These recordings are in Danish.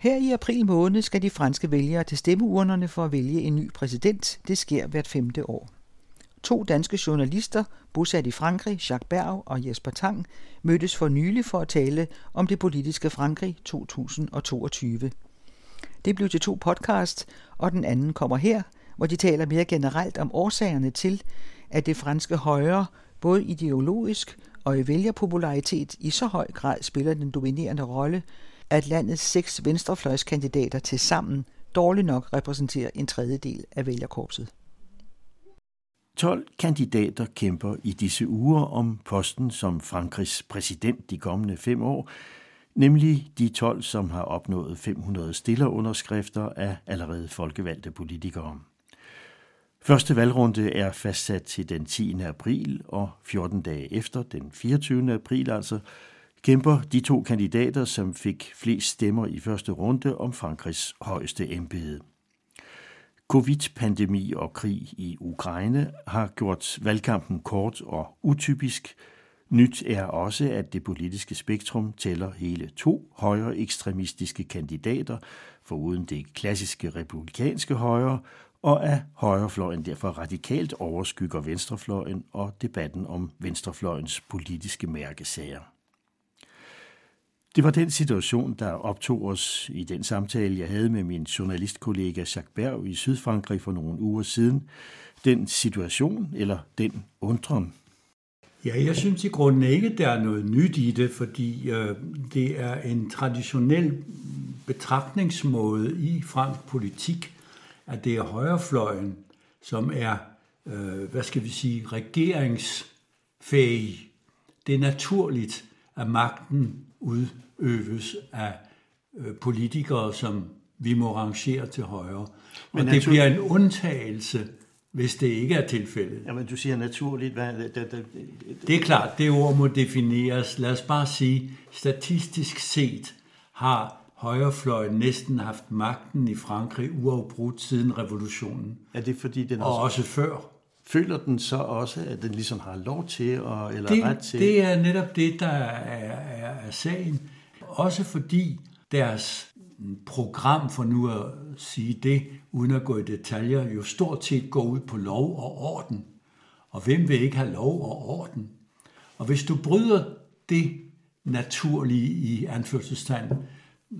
Her i april måned skal de franske vælgere til stemmeurnerne for at vælge en ny præsident. Det sker hvert femte år. To danske journalister, bosat i Frankrig, Jacques Berg og Jesper Tang, mødtes for nylig for at tale om det politiske Frankrig 2022. Det blev til to podcasts, og den anden kommer her, hvor de taler mere generelt om årsagerne til, at det franske højre, både ideologisk og i vælgerpopularitet, i så høj grad spiller den dominerende rolle, at landets seks venstrefløjskandidater til sammen dårligt nok repræsenterer en tredjedel af vælgerkorpset. 12 kandidater kæmper i disse uger om posten som Frankrigs præsident de kommende fem år, nemlig de 12, som har opnået 500 stillerunderskrifter af allerede folkevalgte politikere. Første valgrunde er fastsat til den 10. april, og 14 dage efter, den 24. april altså, kæmper de to kandidater, som fik flest stemmer i første runde om Frankrigs højeste embede. Covid-pandemi og krig i Ukraine har gjort valgkampen kort og utypisk. Nyt er også, at det politiske spektrum tæller hele to højre ekstremistiske kandidater, foruden det klassiske republikanske højre, og at højrefløjen derfor radikalt overskygger venstrefløjen og debatten om venstrefløjens politiske mærkesager. Det var den situation, der optog os i den samtale, jeg havde med min journalistkollega Jacques Berg i Sydfrankrig for nogle uger siden. Den situation, eller den undren. Ja, jeg synes i grunden ikke, der er noget nyt i det, fordi øh, det er en traditionel betragtningsmåde i fransk politik, at det er højrefløjen, som er, øh, hvad skal vi sige, regeringsfæg. Det er naturligt, at magten udøves af øh, politikere, som vi må rangere til højre. Men og det bliver en undtagelse, hvis det ikke er tilfældet. Jamen, du siger naturligt. Hvad, det, det, det, det er klart, det ord må defineres. Lad os bare sige, statistisk set har højrefløjen næsten haft magten i Frankrig uafbrudt siden revolutionen. Er det fordi den også... Og også før. Føler den så også, at den ligesom har lov til, at, eller det, ret til? Det er netop det, der er, er, er sagen. Også fordi deres program, for nu at sige det, uden at gå i detaljer, jo stort set går ud på lov og orden. Og hvem vil ikke have lov og orden? Og hvis du bryder det naturlige i anførselstegn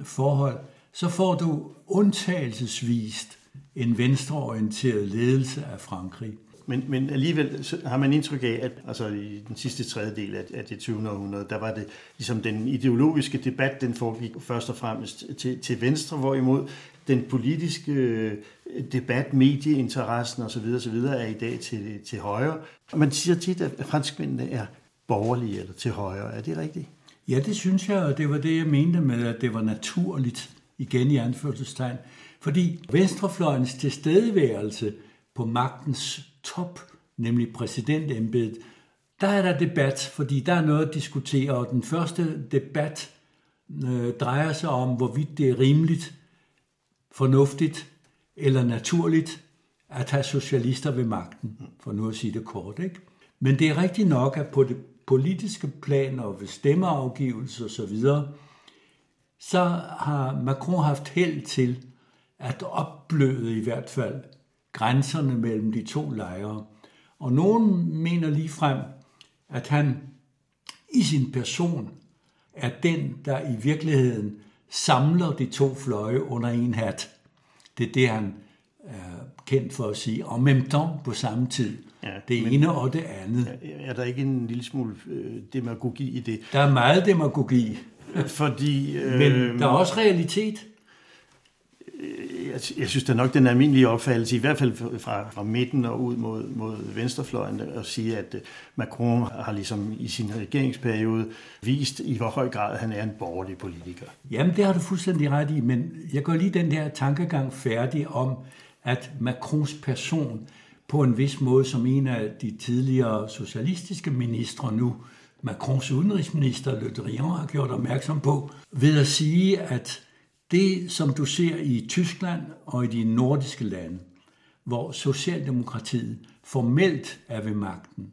forhold, så får du undtagelsesvist en venstreorienteret ledelse af Frankrig. Men, men alligevel har man indtryk af, at altså, i den sidste tredjedel af, af det 20. århundrede, der var det ligesom den ideologiske debat, den foregik først og fremmest til, til venstre, hvorimod den politiske øh, debat, medieinteressen osv. osv. er i dag til, til højre. Og man siger tit, at franskmændene er borgerlige eller til højre. Er det rigtigt? Ja, det synes jeg, og det var det, jeg mente med, at det var naturligt, igen i anførselstegn. Fordi venstrefløjens tilstedeværelse på magtens top, nemlig præsidentembedet, der er der debat, fordi der er noget at diskutere, og den første debat øh, drejer sig om, hvorvidt det er rimeligt, fornuftigt eller naturligt at have socialister ved magten, for nu at sige det kort. Ikke? Men det er rigtigt nok, at på det politiske plan og ved stemmeafgivelse osv., så har Macron haft held til at opbløde i hvert fald grænserne mellem de to lejre. Og nogen mener lige frem, at han i sin person er den, der i virkeligheden samler de to fløje under en hat. Det er det, han er kendt for at sige, og même temps på samme tid. Ja, det men, ene og det andet. Er der ikke en lille smule øh, demagogi i det? Der er meget demagogi. Fordi, øh, men der er også realitet. Øh, jeg, jeg synes da nok, den almindelige opfattelse, i hvert fald fra, fra midten og ud mod, mod venstrefløjen, at sige, at øh, Macron har ligesom i sin regeringsperiode vist, i hvor høj grad han er en borgerlig politiker. Jamen, det har du fuldstændig ret i, men jeg går lige den der tankegang færdig om, at Macrons person på en vis måde som en af de tidligere socialistiske ministre nu, Macrons udenrigsminister Le Drian har gjort opmærksom på, ved at sige, at det, som du ser i Tyskland og i de nordiske lande, hvor Socialdemokratiet formelt er ved magten,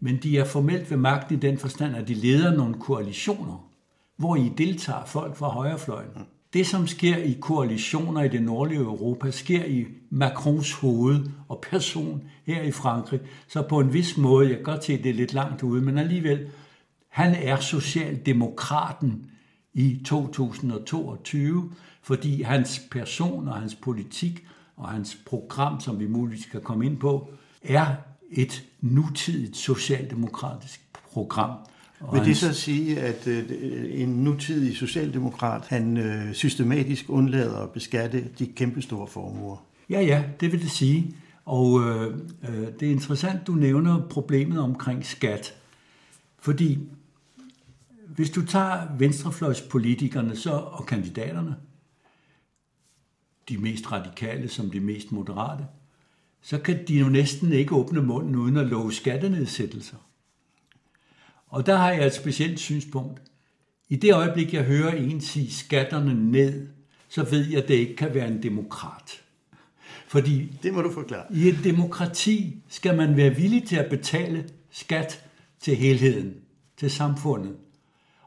men de er formelt ved magten i den forstand, at de leder nogle koalitioner, hvor I deltager folk fra højrefløjen. det, som sker i koalitioner i det nordlige Europa, sker i Macrons hoved og person her i Frankrig. Så på en vis måde, jeg kan godt se, at det er lidt langt ude, men alligevel, han er socialdemokraten i 2022, fordi hans person og hans politik og hans program, som vi muligvis kan komme ind på, er et nutidigt socialdemokratisk program. Og Vil det så sige, at øh, en nutidig socialdemokrat, han øh, systematisk undlader at beskatte de kæmpestore formuer? Ja, ja, det vil det sige. Og øh, øh, det er interessant, du nævner problemet omkring skat. Fordi hvis du tager venstrefløjspolitikerne så, og kandidaterne, de mest radikale som de mest moderate, så kan de jo næsten ikke åbne munden uden at love skattenedsættelser. Og der har jeg et specielt synspunkt. I det øjeblik, jeg hører en sige skatterne ned, så ved jeg, at det ikke kan være en demokrat. Fordi det må du forklare. i et demokrati skal man være villig til at betale skat til helheden, til samfundet.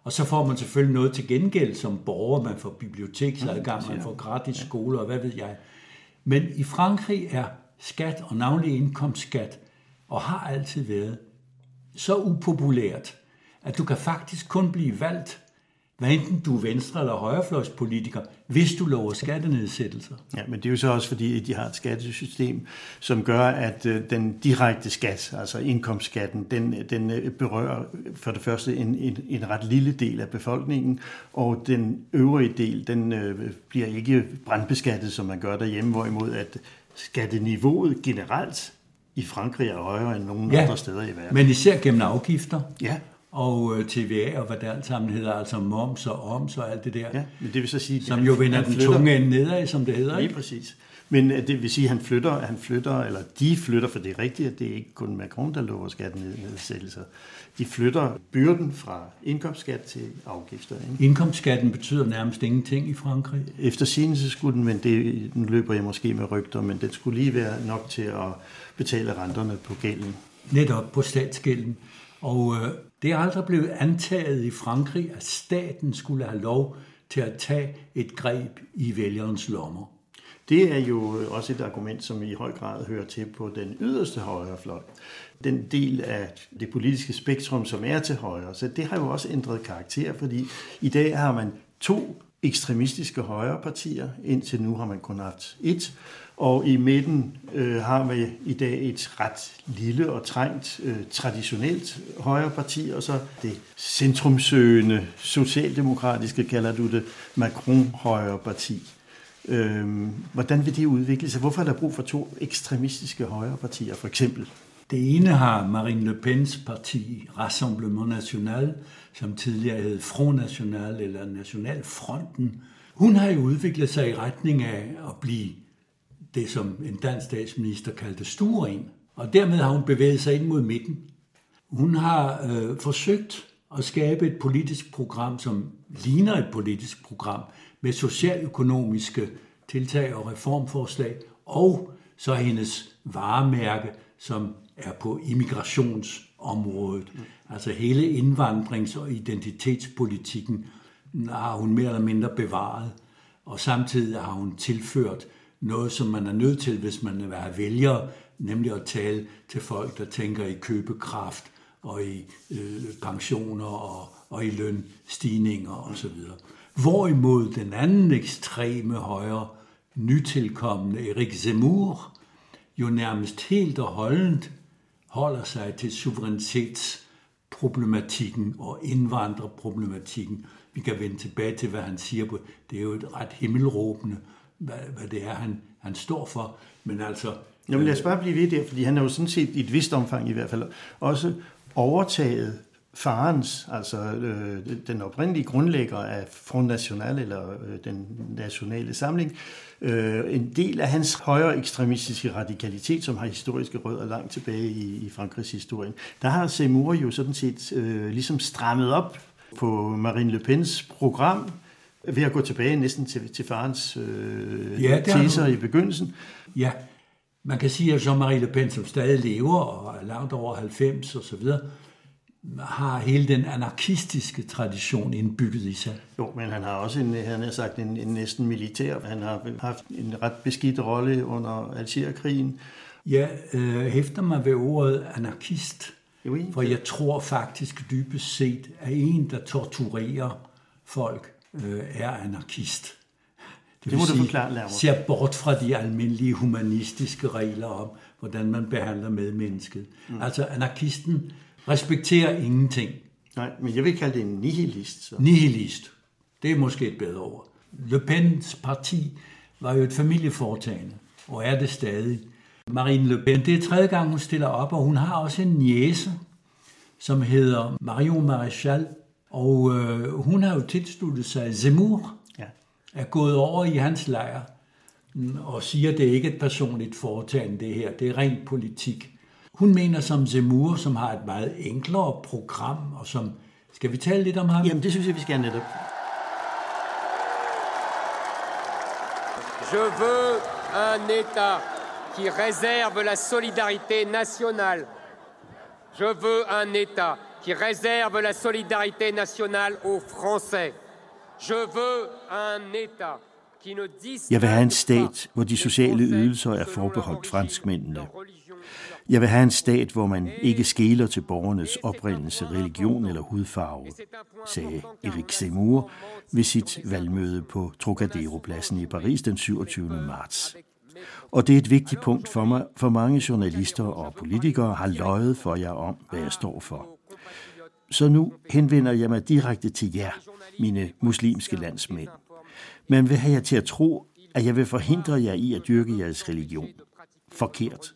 Og så får man selvfølgelig noget til gengæld som borger. Man får biblioteksadgang, man får gratis skole og hvad ved jeg. Men i Frankrig er skat og navnlig indkomstskat, og har altid været, så upopulært, at du kan faktisk kun blive valgt, hvad enten du er venstre- eller højrefløjspolitiker, hvis du lover skattenedsættelser. Ja, men det er jo så også fordi, at de har et skattesystem, som gør, at øh, den direkte skat, altså indkomstskatten, den, den øh, berører for det første en, en, en ret lille del af befolkningen, og den øvrige del, den øh, bliver ikke brandbeskattet, som man gør derhjemme, hvorimod at skatteniveauet generelt i Frankrig er højere end nogen ja, andre steder i verden. men især gennem afgifter. Ja. Og øh, TVA og hvad det alt sammen hedder, altså moms og oms og alt det der. Ja, men det vil så sige... Som jo vender den tunge ende nedad, som det hedder. Lige præcis. Men øh, det vil sige, at han flytter, han flytter, eller de flytter, for det er rigtigt, at det er ikke kun Macron, der lover skattenedsættelser. De flytter byrden fra indkomstskat til afgifter. Ikke? Indkomstskatten betyder nærmest ingenting i Frankrig. Efter så skulle den, men det, nu løber jeg måske med rygter, men det skulle lige være nok til at betale renterne på gælden. Netop på statsgælden. Og øh, det er aldrig blevet antaget i Frankrig, at staten skulle have lov til at tage et greb i vælgerens lommer. Det er jo også et argument, som i høj grad hører til på den yderste højrefløj. Den del af det politiske spektrum, som er til højre. Så det har jo også ændret karakter, fordi i dag har man to ekstremistiske højrepartier. Indtil nu har man kun haft et. Og i midten øh, har vi i dag et ret lille og trængt øh, traditionelt højreparti, og så det centrumsøgende socialdemokratiske, kalder du det, Macron-højreparti. Øh, hvordan vil det udvikle sig? Hvorfor er der brug for to ekstremistiske højrepartier, for eksempel? Det ene har Marine Le Pens parti Rassemblement National, som tidligere hed Front National eller Nationalfronten. Hun har jo udviklet sig i retning af at blive det, som en dansk statsminister kaldte stueren. Og dermed har hun bevæget sig ind mod midten. Hun har øh, forsøgt at skabe et politisk program, som ligner et politisk program, med socialøkonomiske tiltag og reformforslag, og så hendes varemærke, som er på immigrationsområdet. Mm. Altså hele indvandrings- og identitetspolitikken har hun mere eller mindre bevaret, og samtidig har hun tilført noget, som man er nødt til, hvis man vil have vælgere, nemlig at tale til folk, der tænker i købekraft og i øh, pensioner og, og i lønstigninger osv. Hvorimod den anden ekstreme højre, nytilkommende Erik Zemmour, jo nærmest helt og holdent holder sig til suverænitetsproblematikken og indvandrerproblematikken. Vi kan vende tilbage til, hvad han siger på. Det er jo et ret himmelråbende, hvad, hvad det er, han, han står for. Men altså... Jamen lad os bare blive ved der, fordi han har jo sådan set i et vist omfang i hvert fald også overtaget farens, altså øh, den oprindelige grundlægger af Front National, eller øh, den nationale samling, øh, en del af hans højere ekstremistiske radikalitet, som har historiske rødder langt tilbage i, i Frankrigs historie. Der har Seymour jo sådan set øh, ligesom strammet op på Marine Le Pens program, ved at gå tilbage næsten til, til farens øh, ja, teser i begyndelsen. Ja, man kan sige, at Jean-Marie Le Pen, som stadig lever og er langt over 90 og så videre, har hele den anarkistiske tradition indbygget i sig. Jo, men han har også en, han har sagt en, en næsten militær. Han har haft en ret beskidt rolle under Algerkrigen. Jeg øh, hæfter mig ved ordet anarkist, for jeg tror faktisk dybest set, at en, der torturerer folk, øh, er anarkist. Det, det må sige, du forklare nærmere. Ser bort fra de almindelige humanistiske regler om, hvordan man behandler medmennesket. Mm. Altså anarkisten respekterer ingenting. Nej, men jeg vil kalde det en nihilist. Så. Nihilist. Det er måske et bedre ord. Le Pens parti var jo et familieforetagende, og er det stadig. Marine Le Pen, det er tredje gang, hun stiller op, og hun har også en niece, som hedder Marion Maréchal, og øh, hun har jo tilsluttet sig Zemmour, ja. er gået over i hans lejr, og siger, at det ikke er et personligt foretagende, det her. Det er rent politik. Hun mener som Zemmour, som har et meget enklere program, og som... Skal vi tale lidt om ham? Jamen, det synes jeg, vi skal netop. Je veux un État qui réserve la solidarité nationale. Je veux un État qui réserve la solidarité nationale aux Français. Je veux un État Jeg vil have en stat, hvor de sociale ydelser er forbeholdt franskmændene. Jeg vil have en stat, hvor man ikke skæler til borgernes oprindelse, religion eller hudfarve, sagde Erik Zemmour ved sit valgmøde på Trocadero-pladsen i Paris den 27. marts. Og det er et vigtigt punkt for mig, for mange journalister og politikere har løjet for jer om, hvad jeg står for. Så nu henvender jeg mig direkte til jer, mine muslimske landsmænd. Man vil have jer til at tro, at jeg vil forhindre jer i at dyrke jeres religion. Forkert.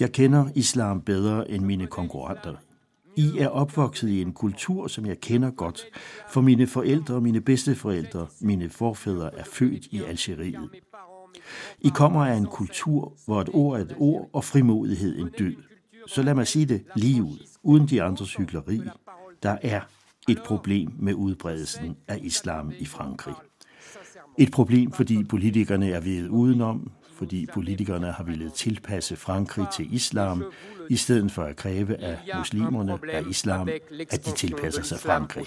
Jeg kender islam bedre end mine konkurrenter. I er opvokset i en kultur, som jeg kender godt, for mine forældre, og mine bedsteforældre, mine forfædre er født i Algeriet. I kommer af en kultur, hvor et ord er et ord og frimodighed en død. Så lad mig sige det lige ud, uden de andre cykleri. Der er et problem med udbredelsen af islam i Frankrig. Et problem, fordi politikerne er ved udenom, fordi politikerne har ville tilpasse Frankrig til islam, i stedet for at kræve af muslimerne af islam, at de tilpasser sig Frankrig.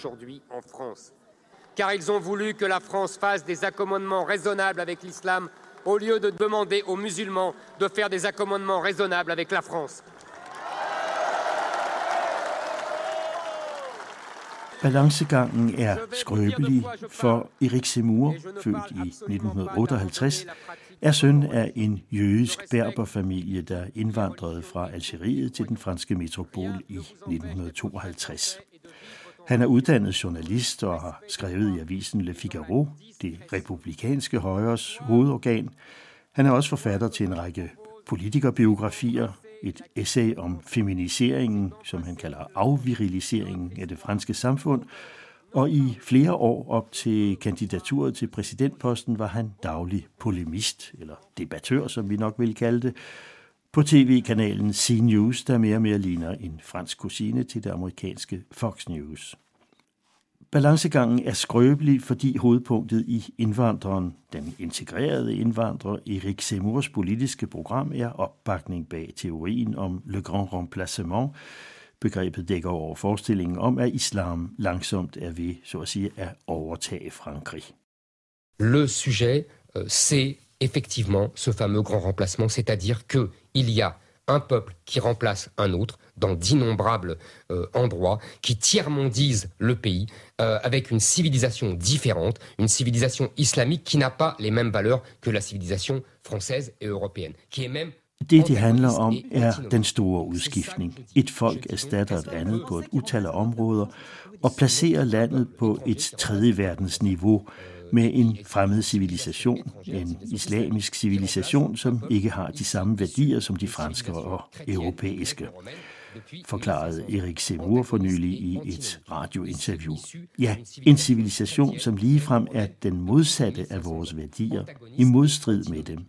Car ils ont voulu que la France fasse des accommodements raisonnables avec l'islam, au lieu de demander aux musulmans de faire des accommodements raisonnables avec la France. Balancegangen er skrøbelig, for Erik Semur, født i 1958, er søn af en jødisk berberfamilie, der indvandrede fra Algeriet til den franske metropol i 1952. Han er uddannet journalist og har skrevet i avisen Le Figaro, det republikanske højres hovedorgan. Han er også forfatter til en række politikerbiografier, et essay om feminiseringen, som han kalder afviriliseringen af det franske samfund, og i flere år op til kandidaturet til præsidentposten var han daglig polemist, eller debattør, som vi nok vil kalde det, på tv-kanalen C-News, der mere og mere ligner en fransk kusine til det amerikanske Fox News. Balancegangen er skrøbelig, fordi hovedpunktet i indvandreren, den integrerede indvandrer Erik Seymours politiske program, er opbakning bag teorien om le grand remplacement. Begrebet dækker over forestillingen om, at islam langsomt er ved, så at sige, at overtage Frankrig. Le sujet, euh, c'est effectivement ce fameux grand remplacement, c'est-à-dire que il y a un peuple qui remplace un autre dans d'innombrables euh, endroits, qui tiers-mondisent le pays euh, avec une civilisation différente, une civilisation islamique qui n'a pas les mêmes valeurs que la civilisation française et européenne, qui est même Det, det handler om, er den store udskiftning. Et folk erstatter et andet på et utal af områder og placerer landet på et tredje verdens niveau, med en fremmed civilisation, en islamisk civilisation, som ikke har de samme værdier som de franske og europæiske forklarede Erik Seymour for nylig i et radiointerview. Ja, en civilisation, som ligefrem er den modsatte af vores værdier, i modstrid med dem.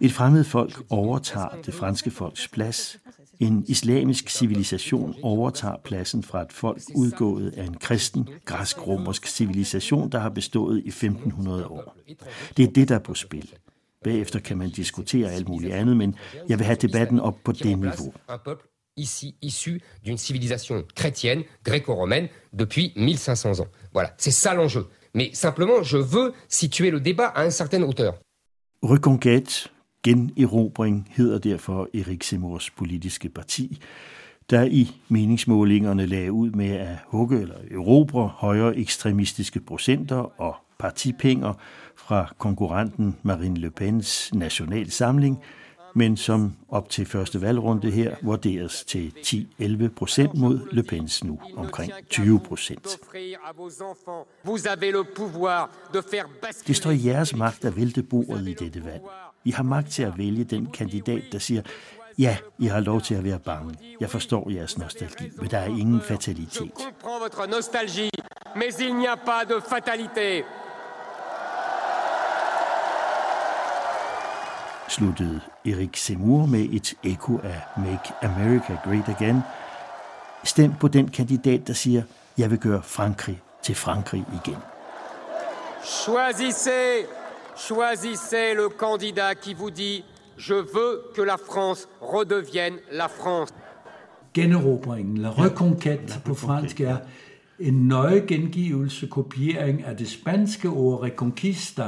Et fremmed folk overtager det franske folks plads, en islamisk civilisation overtager pladsen fra et folk udgået af en kristen, græsk-romersk civilisation, der har bestået i 1500 år. Det er det, der er på spil. Bagefter kan man diskutere alt muligt andet, men jeg vil have debatten op på det niveau. ici issu d'une civilisation chrétienne, gréco-romaine, depuis 1500 ans. Voilà, c'est ça l'enjeu. Mais simplement, je veux situer le débat à une certaine hauteur. Reconquête, generobring, hedder derfor Erik Seymours politiske parti, der i meningsmålingerne lagde ud med at hugge eller erobre højere ekstremistiske procenter og partipenger fra konkurrenten Marine Le Pens nationalsamling, men som op til første valgrunde her vurderes til 10-11 procent mod Le Pens nu omkring 20 procent. Det står i jeres magt at vælte bordet i dette valg. I har magt til at vælge den kandidat, der siger, ja, I har lov til at være bange. Jeg forstår jeres nostalgi, men der er ingen fatalitet. Votre nostalgie, mais il n'y a pas de fatalité. sluttede Erik Seymour med et ekko af Make America Great Again. Stem på den kandidat, der siger, jeg vil gøre Frankrig til Frankrig igen. Choisissez, choisissez le candidat qui vous dit, je veux que la France redevienne la France. Generobringen, la reconquête på fransk, er en nøje gengivelse, kopiering af det spanske ord reconquista,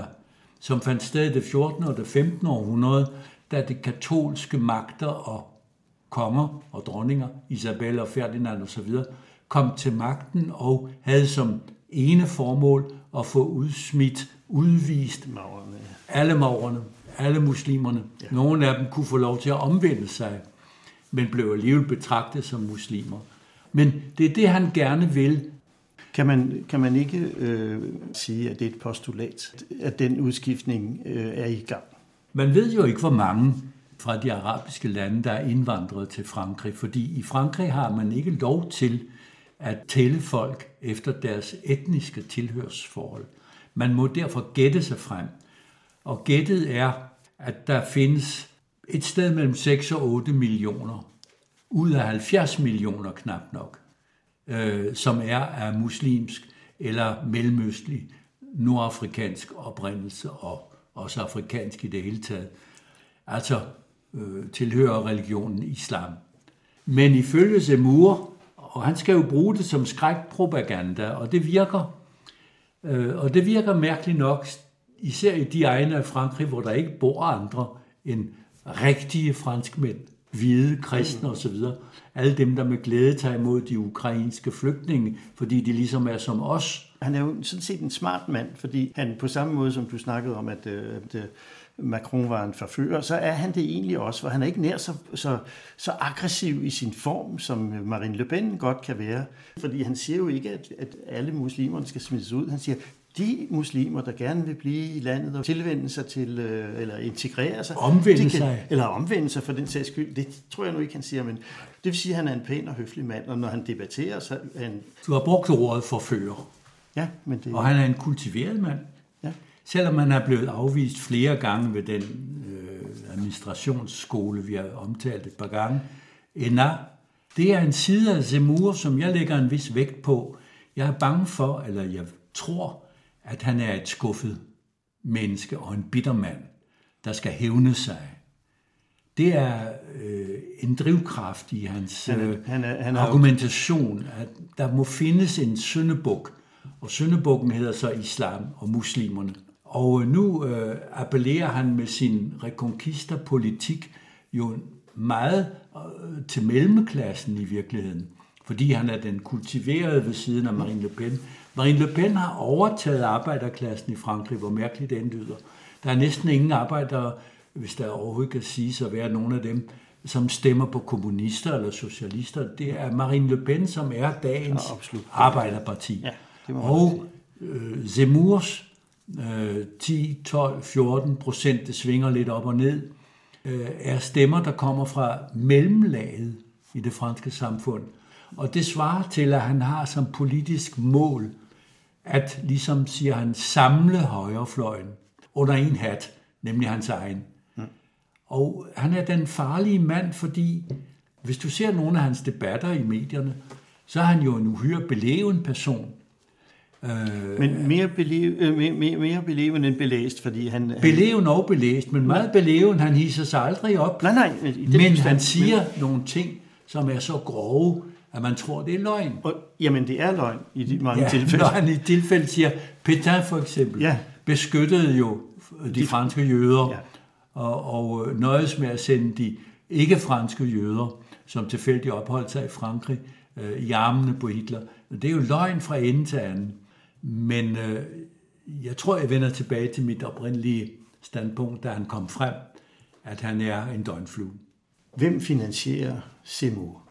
som fandt sted i det 14. og det 15. århundrede, da de katolske magter og konger og dronninger, Isabella og Ferdinand osv., kom til magten og havde som ene formål at få udsmidt, udvist maurerne. alle maurerne, alle muslimerne. Ja. Nogle af dem kunne få lov til at omvende sig, men blev alligevel betragtet som muslimer. Men det er det, han gerne vil, kan man, kan man ikke øh, sige, at det er et postulat, at den udskiftning øh, er i gang? Man ved jo ikke, hvor mange fra de arabiske lande, der er indvandret til Frankrig, fordi i Frankrig har man ikke lov til at tælle folk efter deres etniske tilhørsforhold. Man må derfor gætte sig frem. Og gættet er, at der findes et sted mellem 6 og 8 millioner, ud af 70 millioner knap nok, øh, som er af muslimsk eller mellemøstlig, nordafrikansk oprindelse og også afrikansk i det hele taget. Altså øh, tilhører religionen islam. Men ifølge Zemur, og han skal jo bruge det som skrækpropaganda, og det virker. Øh, og det virker mærkeligt nok, især i de egne af Frankrig, hvor der ikke bor andre end rigtige franskmænd hvide, kristne osv. Alle dem, der med glæde tager imod de ukrainske flygtninge, fordi de ligesom er som os. Han er jo sådan set en smart mand, fordi han på samme måde, som du snakkede om, at, øh, at øh, Macron var en forfører, så er han det egentlig også, for han er ikke nær så, så, så aggressiv i sin form, som Marine Le Pen godt kan være. Fordi han siger jo ikke, at, at alle muslimerne skal smides ud. Han siger, de muslimer, der gerne vil blive i landet og tilvende sig til, øh, eller integrere sig. Omvende kan, sig. Eller omvende sig for den sags skyld. Det tror jeg nu ikke, han siger, men det vil sige, at han er en pæn og høflig mand, og når han debatterer, så er han... Du har brugt ordet forfører. Ja, men det... Og han er en kultiveret mand. Ja. Selvom han er blevet afvist flere gange ved den øh, administrationsskole, vi har omtalt et par gange. Ena, det er en side af Zemmour, som jeg lægger en vis vægt på. Jeg er bange for, eller jeg tror, at han er et skuffet menneske og en bitter mand, der skal hævne sig. Det er øh, en drivkraft i hans han er, øh, han er, han er argumentation, at der må findes en syndebuk, og syndebukken hedder så islam og muslimerne. Og nu øh, appellerer han med sin reconquista-politik jo meget øh, til mellemklassen i virkeligheden, fordi han er den kultiverede ved siden af Marine Le Pen, Marine Le Pen har overtaget arbejderklassen i Frankrig, hvor mærkeligt det lyder. Der er næsten ingen arbejdere, hvis der overhovedet kan siges at være nogen af dem, som stemmer på kommunister eller socialister. Det er Marine Le Pen, som er dagens ja, arbejderparti. Ja, og øh, Zemmours øh, 10, 12, 14 procent, det svinger lidt op og ned, øh, er stemmer, der kommer fra mellemlaget i det franske samfund. Og det svarer til, at han har som politisk mål at, ligesom siger han, samle højrefløjen under en hat, nemlig hans egen. Mm. Og han er den farlige mand, fordi hvis du ser nogle af hans debatter i medierne, så er han jo en uhyre beleven person. Øh, men mere, belev, øh, mere, mere, mere beleven end belæst, fordi han... Beleven og belæst, men meget beleven. Han hisser sig aldrig op. Nej, nej. Men han siger men... nogle ting, som er så grove, at man tror, det er løgn. Og, jamen, det er løgn i de mange ja, tilfælde. Når han i tilfælde siger, Pétain for eksempel, ja. beskyttede jo de, de franske jøder, ja. og, og øh, nøjes med at sende de ikke-franske jøder, som tilfældigt opholdt sig i Frankrig, øh, i armene på Hitler. Det er jo løgn fra ende til anden. Men øh, jeg tror, jeg vender tilbage til mit oprindelige standpunkt, da han kom frem, at han er en døgnflue. Hvem finansierer Seymour?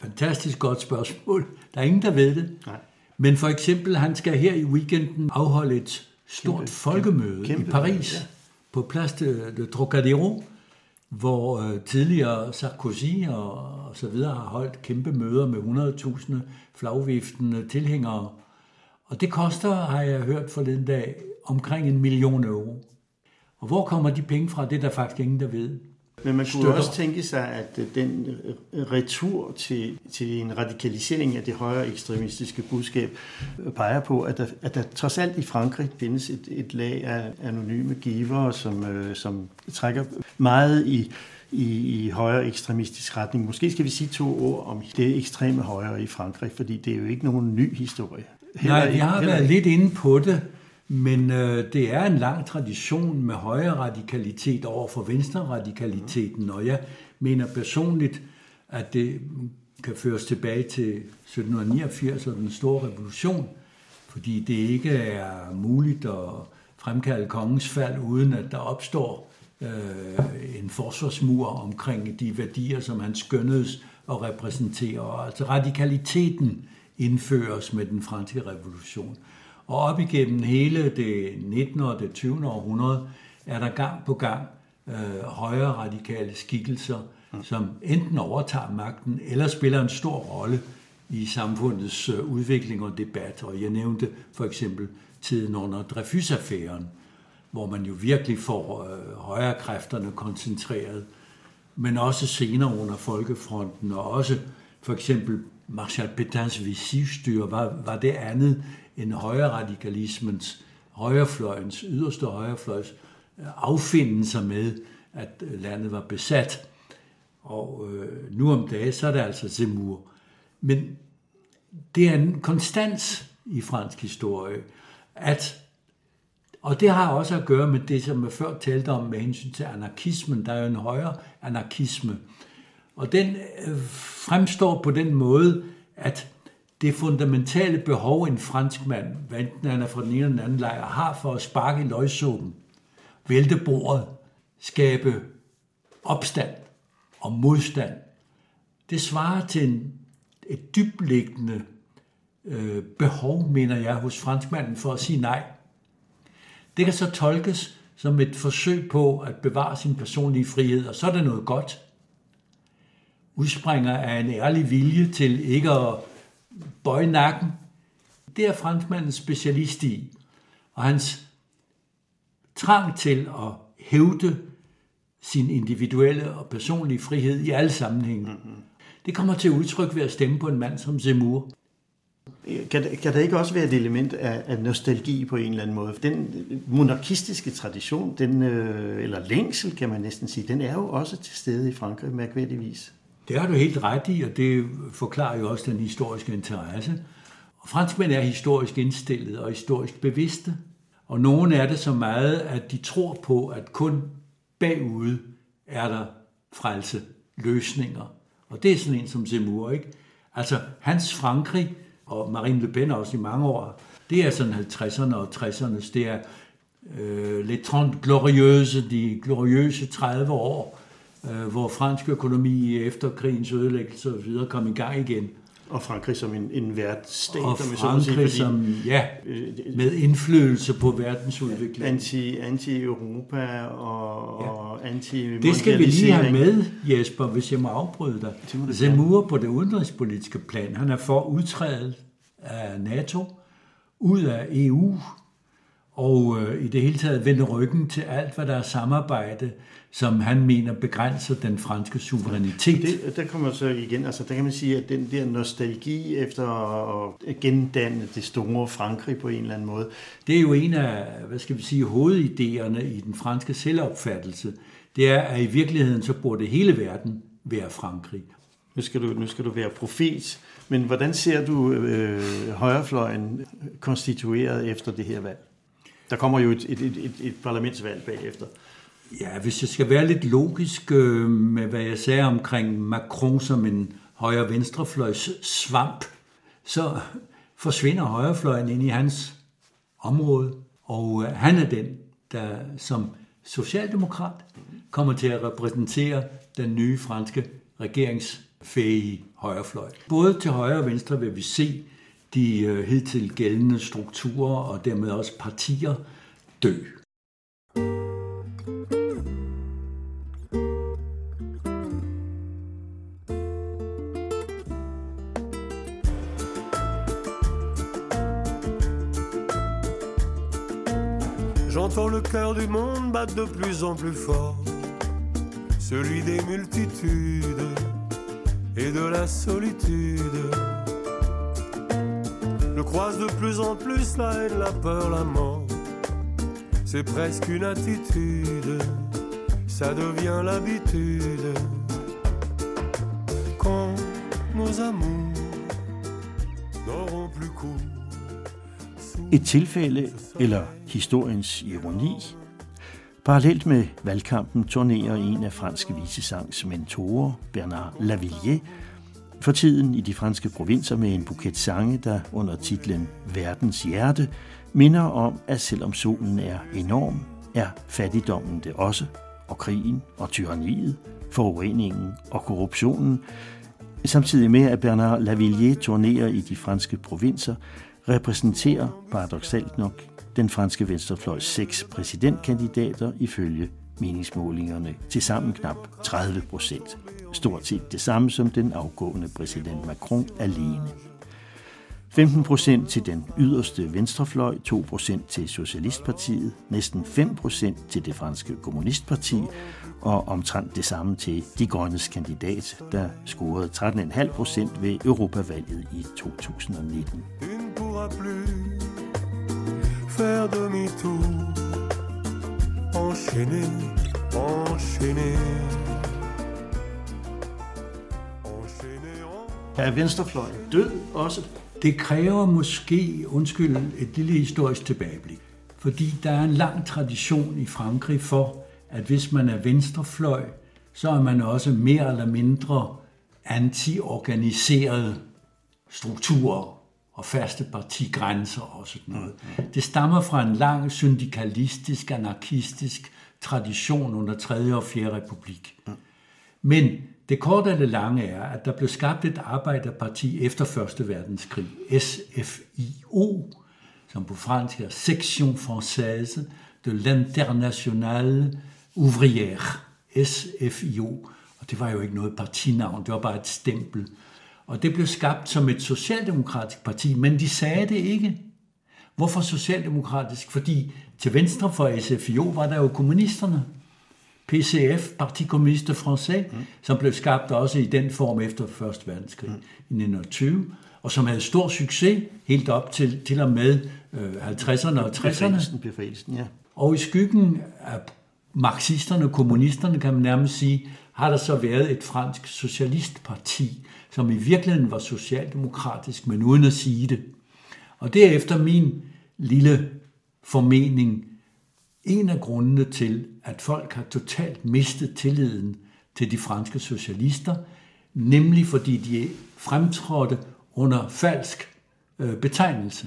Fantastisk godt spørgsmål. Der er ingen, der ved det. Nej. Men for eksempel, han skal her i weekenden afholde et stort kæmpe, folkemøde kæmpe, i Paris ja. på Place de, de Trocadero, hvor øh, tidligere Sarkozy og, og så videre har holdt kæmpe møder med 100.000 flagviftende tilhængere. Og det koster, har jeg hørt forleden dag, omkring en million euro. Og hvor kommer de penge fra? Det er der faktisk ingen, der ved. Men man kunne støtter. også tænke sig, at øh, den øh, retur til, til en radikalisering af det højere ekstremistiske budskab øh, peger på, at der, at der trods alt i Frankrig findes et, et lag af anonyme givere, som, som trækker meget i, i, i højere ekstremistisk retning. Måske skal vi sige to ord om det ekstreme højre i Frankrig, fordi det er jo ikke nogen ny historie. Heller Nej, vi har været lidt inde på det, men øh, det er en lang tradition med højere radikalitet over for venstre radikaliteten, og jeg mener personligt, at det kan føres tilbage til 1789 og den store revolution, fordi det ikke er muligt at fremkalde kongens fald, uden at der opstår øh, en forsvarsmur omkring de værdier, som han skønnedes at repræsentere. Altså radikaliteten indføres med den franske revolution. Og op igennem hele det 19. og det 20. århundrede er der gang på gang øh, højere radikale skikkelser, mm. som enten overtager magten eller spiller en stor rolle i samfundets øh, udvikling og debat. Og jeg nævnte for eksempel tiden under Dreyfus-affæren, hvor man jo virkelig får øh, højere kræfterne koncentreret, men også senere under Folkefronten, og også for eksempel Marshal Pétains Vichy-styre var, var det andet end højre radikalismens, højrefløjens, yderste højrefløjs øh, affinde sig med, at øh, landet var besat. Og øh, nu om dagen, så er det altså Zemmour. Men det er en konstans i fransk historie, at, og det har også at gøre med det, som jeg før talte om med hensyn til anarkismen. Der er jo en højere anarkisme. Og den øh, fremstår på den måde, at det fundamentale behov, en fransk mand, hvad enten han er fra den ene eller den anden lejr, har for at sparke i løgsuppen, vælte bordet, skabe opstand og modstand, det svarer til en, et dybliggende øh, behov, mener jeg, hos franskmanden for at sige nej. Det kan så tolkes som et forsøg på at bevare sin personlige frihed, og så er det noget godt. Udspringer af en ærlig vilje til ikke at bøje nakken. Det er franskmandens specialist i. Og hans trang til at hævde sin individuelle og personlige frihed i alle sammenhænge. Mm-hmm. Det kommer til udtryk ved at stemme på en mand som Zemmour. Kan, kan der ikke også være et element af, af nostalgi på en eller anden måde? Den monarkistiske tradition, den, øh, eller længsel kan man næsten sige, den er jo også til stede i Frankrig mærkværdigvis. Det har du helt ret i, og det forklarer jo også den historiske interesse. Og franskmænd er historisk indstillet og historisk bevidste, og nogen er det så meget, at de tror på, at kun bagude er der frelse, løsninger. Og det er sådan en som Zemmour, ikke? Altså, hans Frankrig, og Marine Le Pen også i mange år, det er sådan 50'erne og 60'erne, det er øh, les 30 glorieuse, de gloriøse 30 år, øh, hvor fransk økonomi efter krigens ødelæggelse videre kom i gang igen. Og Frankrig som en, en værtsstat, og Frankrig sige, fordi, som, ja, øh, med indflydelse på verdensudviklingen. Anti, anti-Europa og, ja. og anti Det skal vi lige have med, Jesper, hvis jeg må afbryde dig. Zemmour på det udenrigspolitiske plan, han er for udtrædet af NATO, ud af EU, og øh, i det hele taget vende ryggen til alt, hvad der er samarbejde, som han mener begrænser den franske suverænitet. Det, der kommer så igen, altså der kan man sige, at den der nostalgi efter at gendanne det store Frankrig på en eller anden måde. Det er jo en af, hvad skal vi sige, hovedidéerne i den franske selvopfattelse. Det er, at i virkeligheden så burde hele verden være Frankrig. nu skal du, nu skal du være profet, men hvordan ser du øh, højrefløjen konstitueret efter det her valg? Der kommer jo et, et, et, et, et parlamentsvalg bagefter. Ja, hvis jeg skal være lidt logisk øh, med, hvad jeg sagde omkring Macron som en højre-venstrefløjs svamp, så forsvinder højrefløjen ind i hans område, og øh, han er den, der som socialdemokrat kommer til at repræsentere den nye franske regeringsfæge højrefløj. Både til højre og venstre vil vi se de øh, hidtil gældende strukturer og dermed også partier dø. Plus en plus fort, celui des multitudes et de la solitude. Je croise de plus en plus la haine, la peur, la mort. C'est presque une attitude, ça devient l'habitude. Quand nos amours n'auront plus cours. Et tilfælde eller historiens ironi. Parallelt med valgkampen turnerer en af franske visesangs mentorer, Bernard Lavillier, for tiden i de franske provinser med en buket sange, der under titlen Verdens hjerte minder om, at selvom solen er enorm, er fattigdommen det også, og krigen og tyranniet, forureningen og korruptionen, samtidig med at Bernard Lavillier turnerer i de franske provinser, repræsenterer paradoxalt nok den franske venstrefløjs seks præsidentkandidater ifølge meningsmålingerne til sammen knap 30 procent. Stort set det samme som den afgående præsident Macron alene. 15 procent til den yderste venstrefløj, 2 procent til Socialistpartiet, næsten 5 procent til det franske kommunistparti og omtrent det samme til De Grønnes kandidat, der scorede 13,5 procent ved Europavalget i 2019. faire demi-tour, enchaîner, enchaîner. Er venstrefløjen død også? Det kræver måske, undskyld, et lille historisk tilbageblik. Fordi der er en lang tradition i Frankrig for, at hvis man er venstrefløj, så er man også mere eller mindre antiorganiseret strukturer og faste partigrænser og sådan noget. Det stammer fra en lang syndikalistisk, anarkistisk tradition under 3. og 4. republik. Men det korte eller lange er, at der blev skabt et arbejderparti efter 1. verdenskrig, SFIO, som på fransk er Section Française de l'Internationale Ouvrière, SFIO. Og det var jo ikke noget partinavn, det var bare et stempel. Og det blev skabt som et socialdemokratisk parti, men de sagde det ikke. Hvorfor socialdemokratisk? Fordi til venstre for SFIO var der jo kommunisterne. PCF, Parti Communiste Français, mm. som blev skabt også i den form efter 1. verdenskrig mm. i 1920, og som havde stor succes helt op til, til og med øh, 50'erne og 60'erne. Befrielsen, ja. Og i skyggen af marxisterne og kommunisterne, kan man nærmest sige, har der så været et fransk socialistparti, som i virkeligheden var socialdemokratisk, men uden at sige det. Og derefter min lille formening en af grundene til, at folk har totalt mistet tilliden til de franske socialister, nemlig fordi de fremtrådte under falsk øh, betegnelse.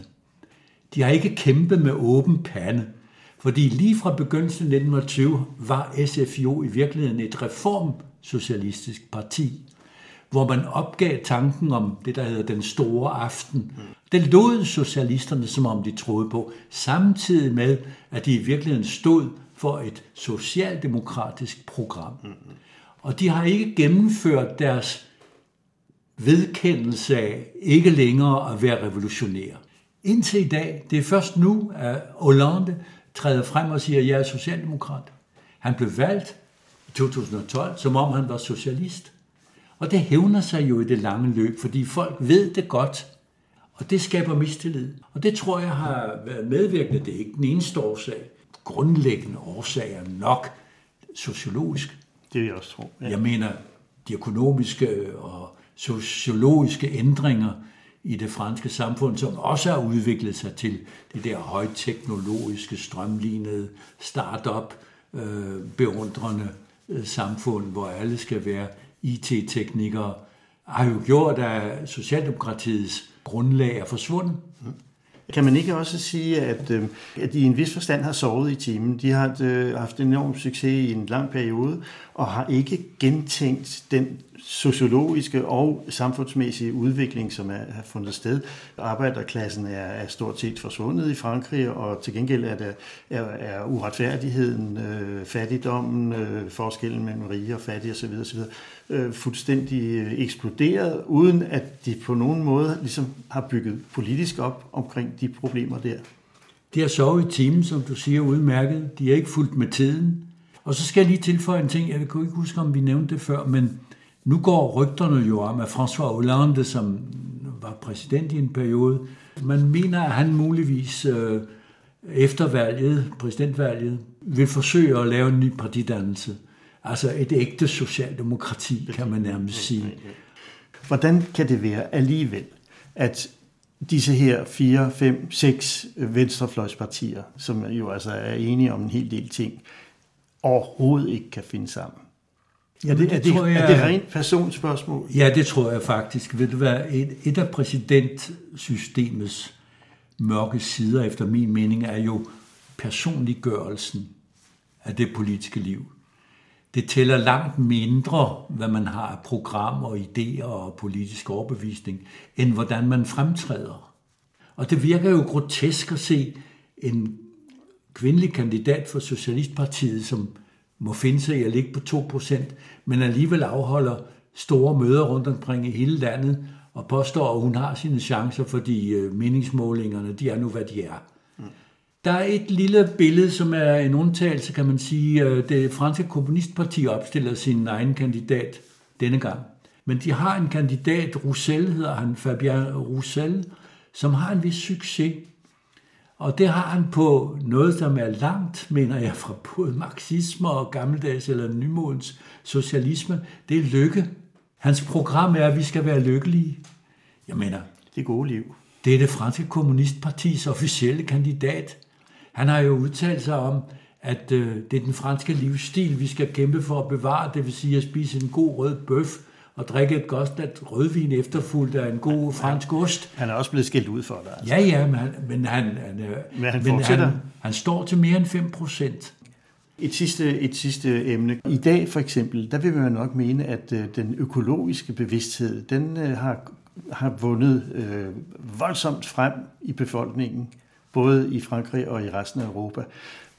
De har ikke kæmpet med åben pande, fordi lige fra begyndelsen af 1920 var SFIO i virkeligheden et reformsocialistisk parti, hvor man opgav tanken om det, der hedder den store aften. Det lod socialisterne, som om de troede på, samtidig med, at de i virkeligheden stod for et socialdemokratisk program. Og de har ikke gennemført deres vedkendelse af ikke længere at være revolutionære. Indtil i dag, det er først nu, at Hollande træder frem og siger, at jeg er socialdemokrat. Han blev valgt i 2012, som om han var socialist. Og det hævner sig jo i det lange løb, fordi folk ved det godt, og det skaber mistillid. Og det tror jeg har været medvirkende. Det er ikke den eneste årsag. Grundlæggende årsag er nok sociologisk. Det vil jeg også tro. Ja. Jeg mener, de økonomiske og sociologiske ændringer i det franske samfund, som også har udviklet sig til det der højteknologiske, strømlignede, start-up, øh, beundrende øh, samfund, hvor alle skal være IT-teknikere, har jo gjort, at Socialdemokratiets grundlag er forsvundet. Mm. Kan man ikke også sige, at, øhm, at de i en vis forstand har sovet i timen? De har øh, haft enorm succes i en lang periode, og har ikke gentænkt den sociologiske og samfundsmæssige udvikling, som er, har fundet sted. Arbejderklassen er, er stort set forsvundet i Frankrig, og til gengæld er, der, er, er uretfærdigheden, øh, fattigdommen, øh, forskellen mellem rige og fattige osv. osv. Øh, fuldstændig øh, eksploderet, uden at de på nogen måde ligesom har bygget politisk op omkring de problemer der. De har sovet i timen, som du siger, udmærket. De er ikke fuldt med tiden. Og så skal jeg lige tilføje en ting. Jeg kan ikke huske, om vi nævnte det før, men nu går rygterne jo om, at François Hollande, som var præsident i en periode, man mener, at han muligvis øh, efter valget, præsidentvalget, vil forsøge at lave en ny partidannelse. Altså et ægte socialdemokrati, kan man nærmest sige. Hvordan kan det være alligevel, at disse her fire, fem, seks venstrefløjspartier, som jo altså er enige om en hel del ting, overhovedet ikke kan finde sammen? Er det, er, det, jeg, er det rent personspørgsmål? Ja, det tror jeg faktisk. Vil det være et, et af præsidentsystemets mørke sider, efter min mening, er jo personliggørelsen af det politiske liv. Det tæller langt mindre, hvad man har af programmer, idéer og politisk overbevisning, end hvordan man fremtræder. Og det virker jo grotesk at se en kvindelig kandidat for Socialistpartiet, som må finde sig i at ligge på 2%, men alligevel afholder store møder rundt omkring i hele landet og påstår, at hun har sine chancer, fordi øh, meningsmålingerne, de er nu, hvad de er. Mm. Der er et lille billede, som er en undtagelse, kan man sige. Øh, det franske kommunistparti opstiller sin egen kandidat denne gang. Men de har en kandidat, Roussel hedder han, Fabien Roussel, som har en vis succes. Og det har han på noget, som er langt, mener jeg, fra både marxisme og gammeldags eller nymodens socialisme. Det er lykke. Hans program er, at vi skal være lykkelige. Jeg mener, det gode liv. Det er det franske kommunistpartis officielle kandidat. Han har jo udtalt sig om, at øh, det er den franske livsstil, vi skal kæmpe for at bevare, det vil sige at spise en god rød bøf, og drikke et godt glas rødvin efterfulgt af en god fransk ost. Han er også blevet skilt ud for det. Altså. Ja, ja, men han, men han, han, men han, men han, han står til mere end 5 procent. Et sidste, et sidste emne. I dag for eksempel, der vil man nok mene, at øh, den økologiske bevidsthed, den øh, har, har vundet øh, voldsomt frem i befolkningen, både i Frankrig og i resten af Europa.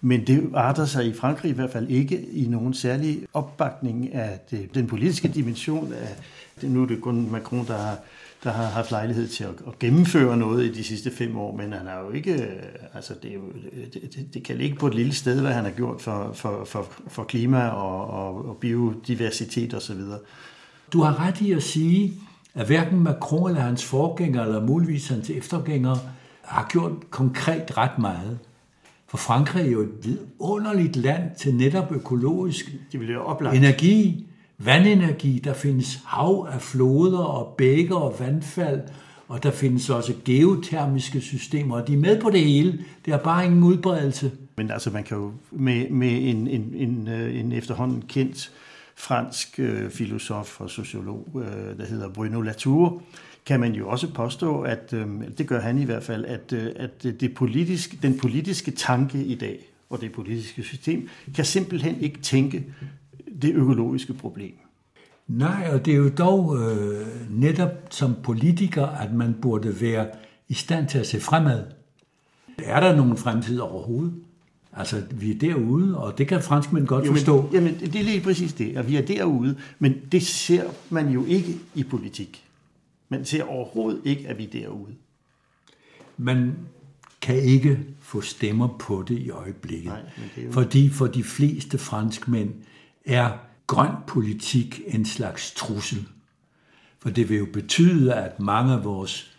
Men det arter sig i Frankrig i hvert fald ikke i nogen særlig opbakning af det, den politiske dimension af det. Nu er det kun Macron, der har, der har haft lejlighed til at, at gennemføre noget i de sidste fem år, men han har jo ikke, øh, altså det, er jo, det, det kan ligge på et lille sted, hvad han har gjort for, for, for, for klima og, og, og biodiversitet osv. Du har ret i at sige, at hverken Macron eller hans forgænger, eller muligvis hans eftergængere, har gjort konkret ret meget. For Frankrig er jo et vidunderligt land til netop økologisk De vil oplagt. energi, vandenergi. Der findes hav af floder og bækker og vandfald, og der findes også geotermiske systemer, og de er med på det hele. Det har bare ingen udbredelse. Men altså, man kan jo med, med en, en, en, øh, en efterhånden kendt fransk øh, filosof og sociolog, øh, der hedder Bruno Latour, kan man jo også påstå, at øh, det gør han i hvert fald, at, øh, at det politiske, den politiske tanke i dag, og det politiske system, kan simpelthen ikke tænke det økologiske problem. Nej, og det er jo dog øh, netop som politiker, at man burde være i stand til at se fremad. Er der nogen fremtid overhovedet? Altså, vi er derude, og det kan franskmænd godt jo, men, forstå. Jamen, det er lige præcis det, at vi er derude, men det ser man jo ikke i politik. Man ser overhovedet ikke, at vi er derude. Man kan ikke få stemmer på det i øjeblikket. Nej, det jo... Fordi for de fleste franskmænd er grøn politik en slags trussel. For det vil jo betyde, at mange af vores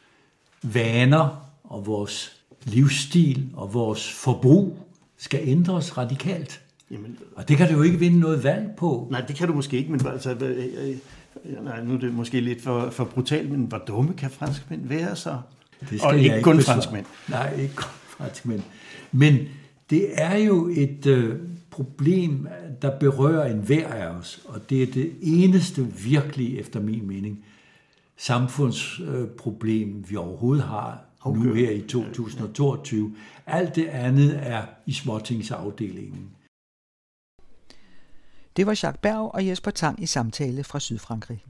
vaner og vores livsstil og vores forbrug skal ændres radikalt. Jamen, og det kan du jo ikke vinde noget valg på. Nej, det kan du måske ikke, men altså, nej, nu er det måske lidt for, for brutalt, men hvor dumme kan franskmænd være så? Det skal og jeg ikke kun besvare. franskmænd. Nej, ikke kun franskmænd. Men det er jo et øh, problem, der berører enhver af os, og det er det eneste virkelig, efter min mening, samfundsproblem, vi overhovedet har okay. nu her i 2022. Alt det andet er i småtingsafdelingen. Det var Jacques Berg og Jesper Tang i samtale fra Sydfrankrig.